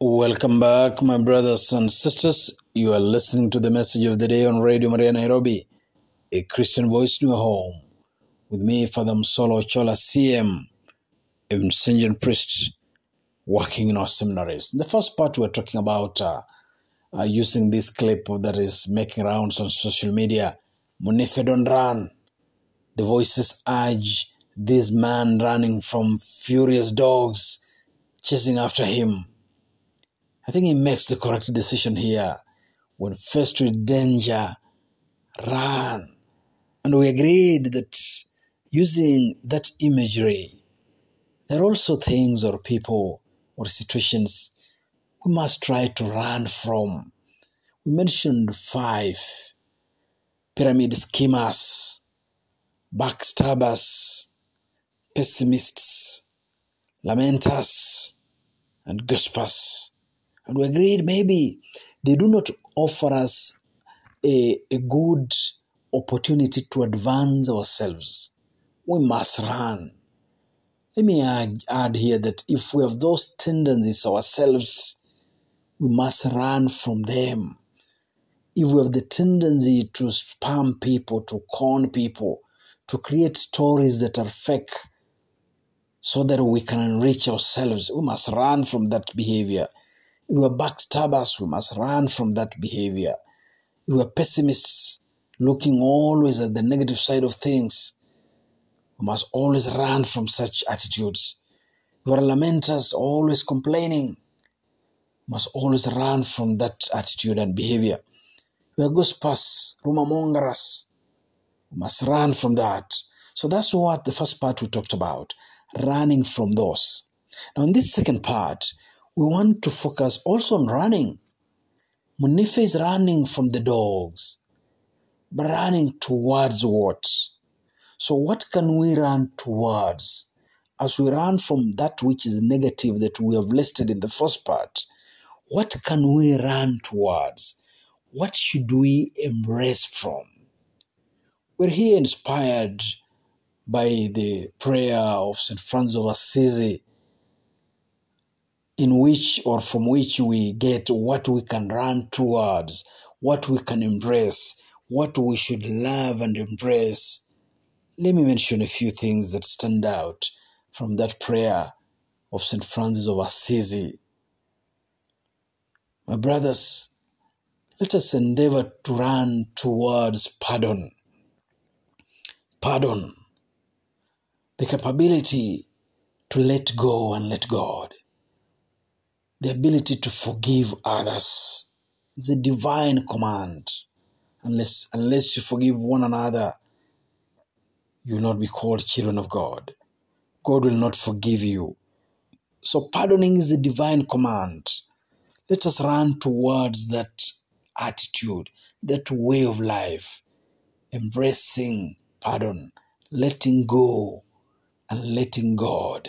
Welcome back, my brothers and sisters. You are listening to the message of the day on Radio Maria Nairobi, a Christian voice in your home. With me, Father Msolo Chola CM, a Vincentian priest working in our seminaries. In the first part, we're talking about uh, uh, using this clip that is making rounds on social media. Munife don't run. The voices urge this man running from furious dogs chasing after him. I think he makes the correct decision here. When faced with danger, run. And we agreed that using that imagery, there are also things or people or situations we must try to run from. We mentioned five pyramid schemers, backstabbers, pessimists, lamenters, and gossipers. And we agreed maybe they do not offer us a, a good opportunity to advance ourselves. We must run. Let me add, add here that if we have those tendencies ourselves, we must run from them. If we have the tendency to spam people, to con people, to create stories that are fake so that we can enrich ourselves, we must run from that behavior. We are backstabbers, we must run from that behavior. We are pessimists, looking always at the negative side of things, we must always run from such attitudes. We are lamenters, always complaining, we must always run from that attitude and behavior. We are gossipers, rumor mongers, we must run from that. So that's what the first part we talked about, running from those. Now, in this second part, we want to focus also on running. Munife is running from the dogs, but running towards what? So, what can we run towards? As we run from that which is negative that we have listed in the first part, what can we run towards? What should we embrace from? We're here inspired by the prayer of St. Francis of Assisi in which or from which we get what we can run towards, what we can embrace, what we should love and embrace. Let me mention a few things that stand out from that prayer of St. Francis of Assisi. My brothers, let us endeavor to run towards pardon. Pardon, the capability to let go and let God the ability to forgive others. It's a divine command. Unless, unless you forgive one another, you will not be called children of God. God will not forgive you. So, pardoning is a divine command. Let us run towards that attitude, that way of life, embracing pardon, letting go, and letting God.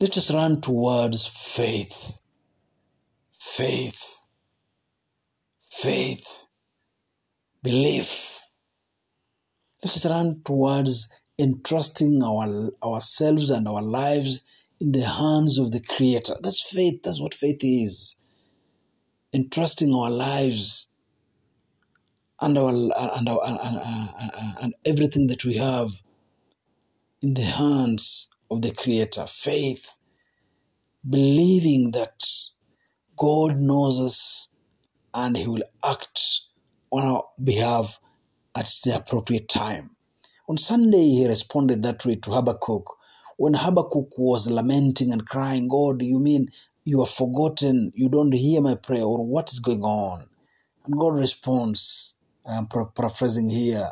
Let us run towards faith. Faith. Faith. Belief. Let us run towards entrusting our, ourselves and our lives in the hands of the Creator. That's faith. That's what faith is. Entrusting our lives and our and, our, and, and everything that we have in the hands of the Creator. Faith, believing that God knows us and He will act on our behalf at the appropriate time. On Sunday, he responded that way to Habakkuk. When Habakkuk was lamenting and crying, God, you mean you have forgotten, you don't hear my prayer, or what is going on? And God responds, I'm paraphrasing here,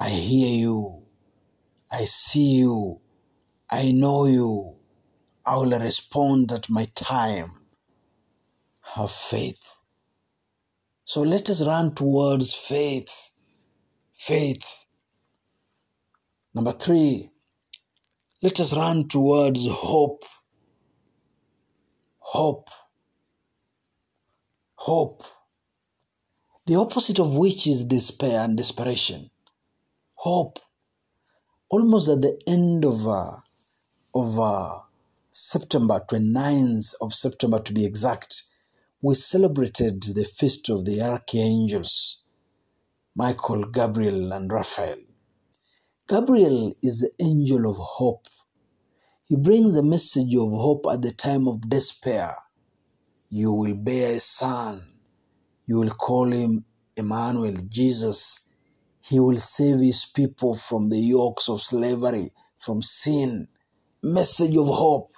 I hear you, I see you, I know you. I will respond at my time. Have faith. So let us run towards faith. Faith. Number three, let us run towards hope. Hope. Hope. The opposite of which is despair and desperation. Hope. Almost at the end of, uh, of uh, September 29th of September to be exact, we celebrated the feast of the archangels, Michael, Gabriel, and Raphael. Gabriel is the angel of hope. He brings the message of hope at the time of despair. You will bear a son. You will call him Emmanuel, Jesus. He will save his people from the yokes of slavery, from sin. Message of hope.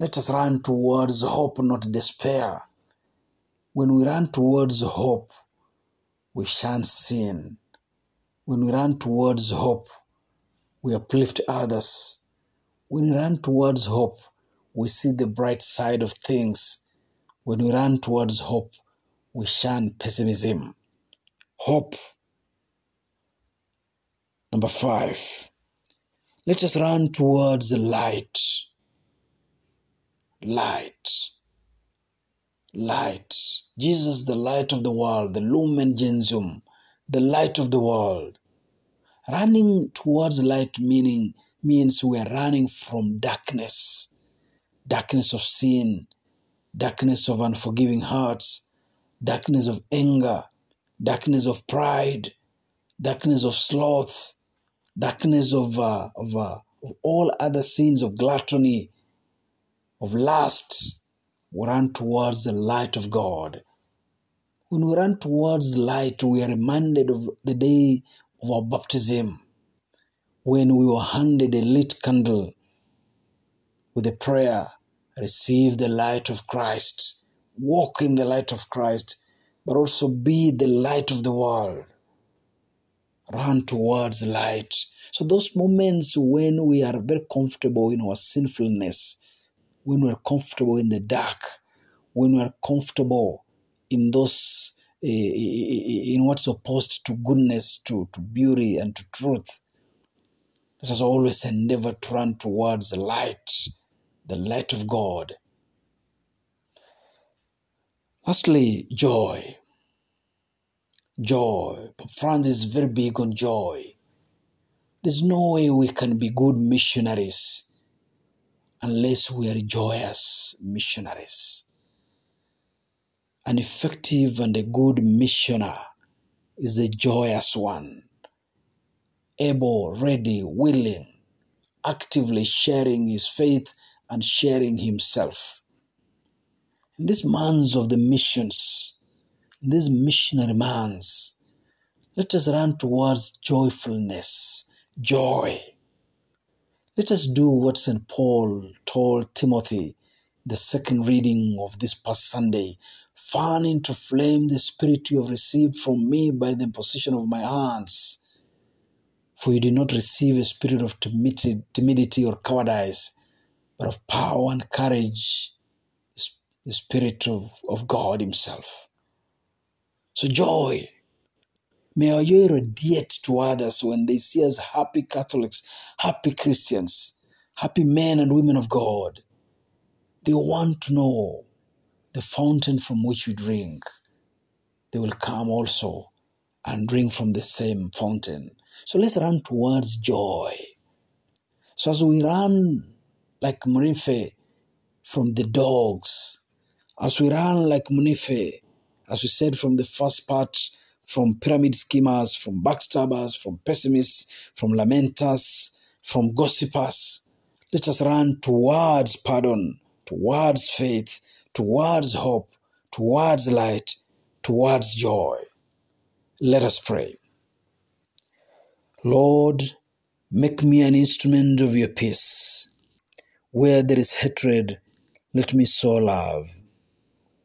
Let us run towards hope, not despair. When we run towards hope, we shan't sin. When we run towards hope, we uplift others. When we run towards hope, we see the bright side of things. When we run towards hope, we shun pessimism. Hope. Number five, let us run towards the light. Light. Light. Jesus, the light of the world, the lumen gentium, the light of the world. Running towards light meaning means we are running from darkness, darkness of sin, darkness of unforgiving hearts, darkness of anger, darkness of pride, darkness of sloth, darkness of, uh, of, uh, of all other sins of gluttony, of lust. Run towards the light of God. When we run towards light, we are reminded of the day of our baptism when we were handed a lit candle with a prayer receive the light of Christ, walk in the light of Christ, but also be the light of the world. Run towards light. So, those moments when we are very comfortable in our sinfulness, when we are comfortable in the dark, when we are comfortable in those eh, eh, eh, in what's opposed to goodness, to, to beauty, and to truth. Let us always endeavor to run towards the light, the light of God. Lastly, joy. Joy. Pope Francis is very big on joy. There's no way we can be good missionaries unless we are joyous missionaries. An effective and a good missioner is a joyous one, able, ready, willing, actively sharing his faith and sharing himself. In these months of the missions, these missionary months, let us run towards joyfulness, joy. Let us do what St. Paul told Timothy, the second reading of this past Sunday fan into flame the spirit you have received from me by the imposition of my hands. For you did not receive a spirit of timidity or cowardice, but of power and courage, the spirit of, of God Himself. So, joy. May our joy radiate to others when they see us happy Catholics, happy Christians, happy men and women of God. They want to know the fountain from which we drink. They will come also and drink from the same fountain. So let's run towards joy. So as we run like Murife from the dogs, as we run like Munife, as we said from the first part, from pyramid schemers, from backstabbers, from pessimists, from lamenters, from gossipers, let us run towards pardon, towards faith, towards hope, towards light, towards joy. Let us pray. Lord, make me an instrument of your peace. Where there is hatred, let me sow love.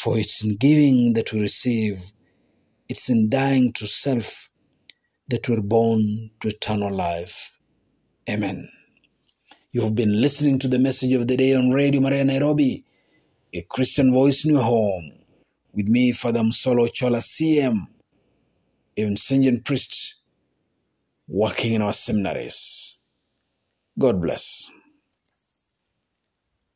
For it's in giving that we receive, it's in dying to self that we're born to eternal life. Amen. You've been listening to the message of the day on Radio Maria Nairobi, a Christian voice in your home. With me, Father Msolo Chola CM, a Vincentian priest working in our seminaries. God bless.